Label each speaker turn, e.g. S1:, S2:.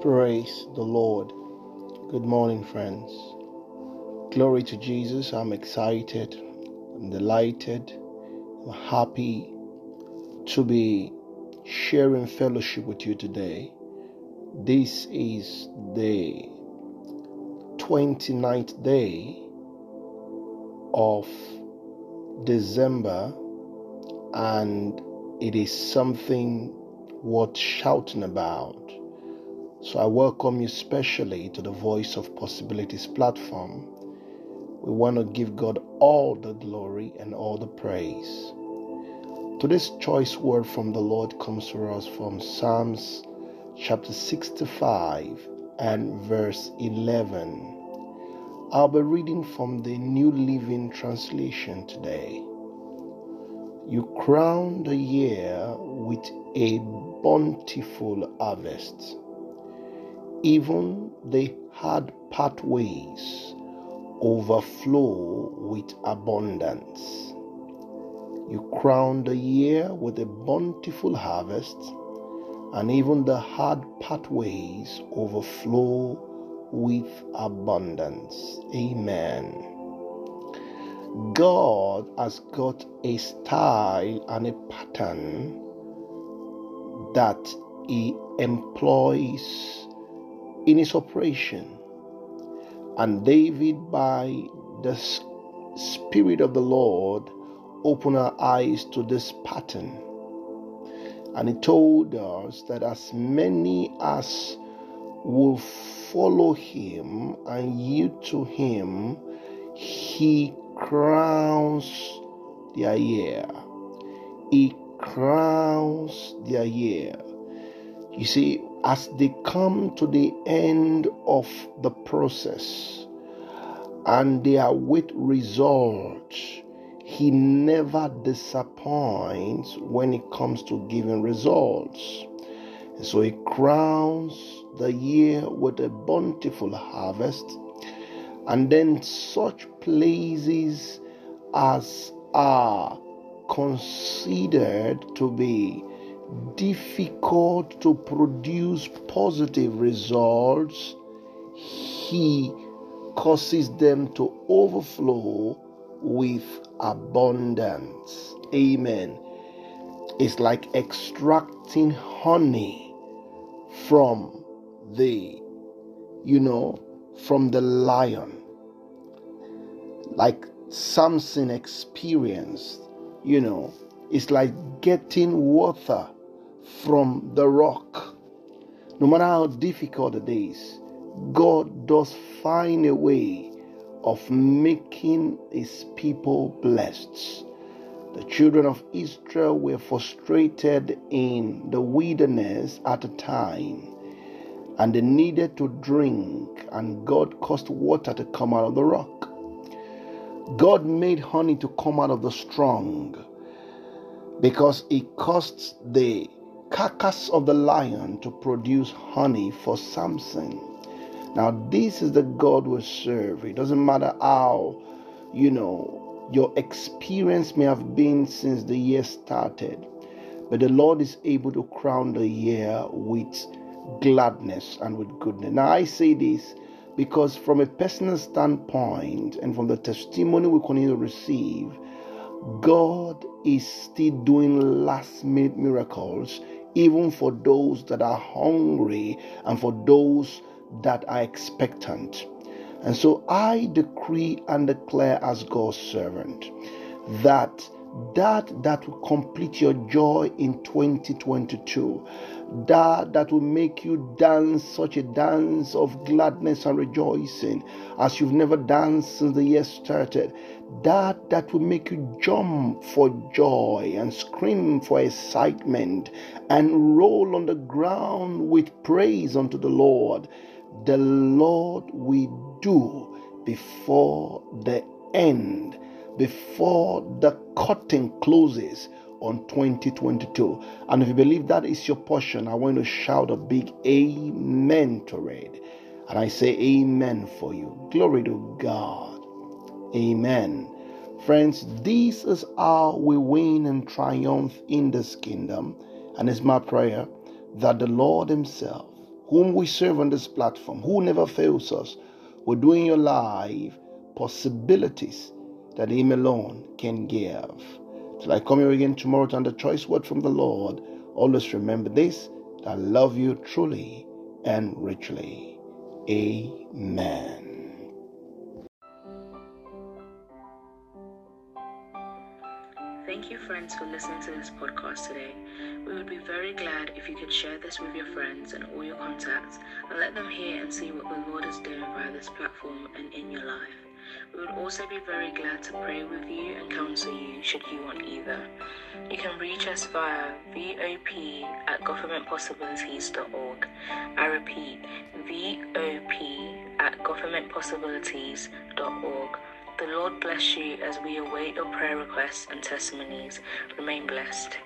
S1: Praise the Lord. Good morning, friends. Glory to Jesus. I'm excited, I'm delighted, I'm happy to be sharing fellowship with you today. This is the 29th day of December, and it is something worth shouting about. So I welcome you specially to the Voice of Possibilities platform. We want to give God all the glory and all the praise. Today's choice word from the Lord comes to us from Psalms chapter 65 and verse 11. I'll be reading from the New Living Translation today. You crown the year with a bountiful harvest even the hard pathways overflow with abundance. You crown the year with a bountiful harvest, and even the hard pathways overflow with abundance. Amen. God has got a style and a pattern that He employs in his operation. And David, by the Spirit of the Lord, opened our eyes to this pattern. And he told us that as many as will follow him and yield to him, he crowns their year. He crowns their year. You see, as they come to the end of the process and they await results, he never disappoints when it comes to giving results. And so he crowns the year with a bountiful harvest, and then such places as are considered to be difficult to produce positive results, He causes them to overflow with abundance. Amen. It's like extracting honey from the, you know, from the lion. Like Samson experienced, you know, it's like getting water from the rock. No matter how difficult it is, God does find a way of making his people blessed. The children of Israel were frustrated in the wilderness at a time, and they needed to drink, and God caused water to come out of the rock. God made honey to come out of the strong because it caused the carcass of the lion to produce honey for Samson. Now, this is the God we serve. It doesn't matter how, you know, your experience may have been since the year started, but the Lord is able to crown the year with gladness and with goodness. Now, I say this because, from a personal standpoint and from the testimony we continue to receive, God is still doing last minute miracles even for those that are hungry and for those that are expectant. And so I decree and declare as God's servant that that that will complete your joy in 2022 that that will make you dance such a dance of gladness and rejoicing as you've never danced since the year started. That that will make you jump for joy and scream for excitement and roll on the ground with praise unto the Lord. The Lord we do before the end before the curtain closes on 2022. And if you believe that is your portion, I want to shout a big amen to it. And I say amen for you. Glory to God. Amen. Friends, this is how we win and triumph in this kingdom. And it's my prayer that the Lord Himself whom we serve on this platform, who never fails us, will do in your life possibilities that Him alone can give. Till I come here again tomorrow to the choice word from the Lord, always remember this I love you truly and richly. Amen.
S2: Thank you, friends, for listening to this podcast today. We would be very glad if you could share this with your friends and all your contacts and let them hear and see what the Lord is doing via this platform and in your life. We would also be very glad to pray with you and counsel you should you want either. You can reach us via VOP at governmentpossibilities.org. I repeat, VOP at governmentpossibilities.org. The Lord bless you as we await your prayer requests and testimonies. Remain blessed.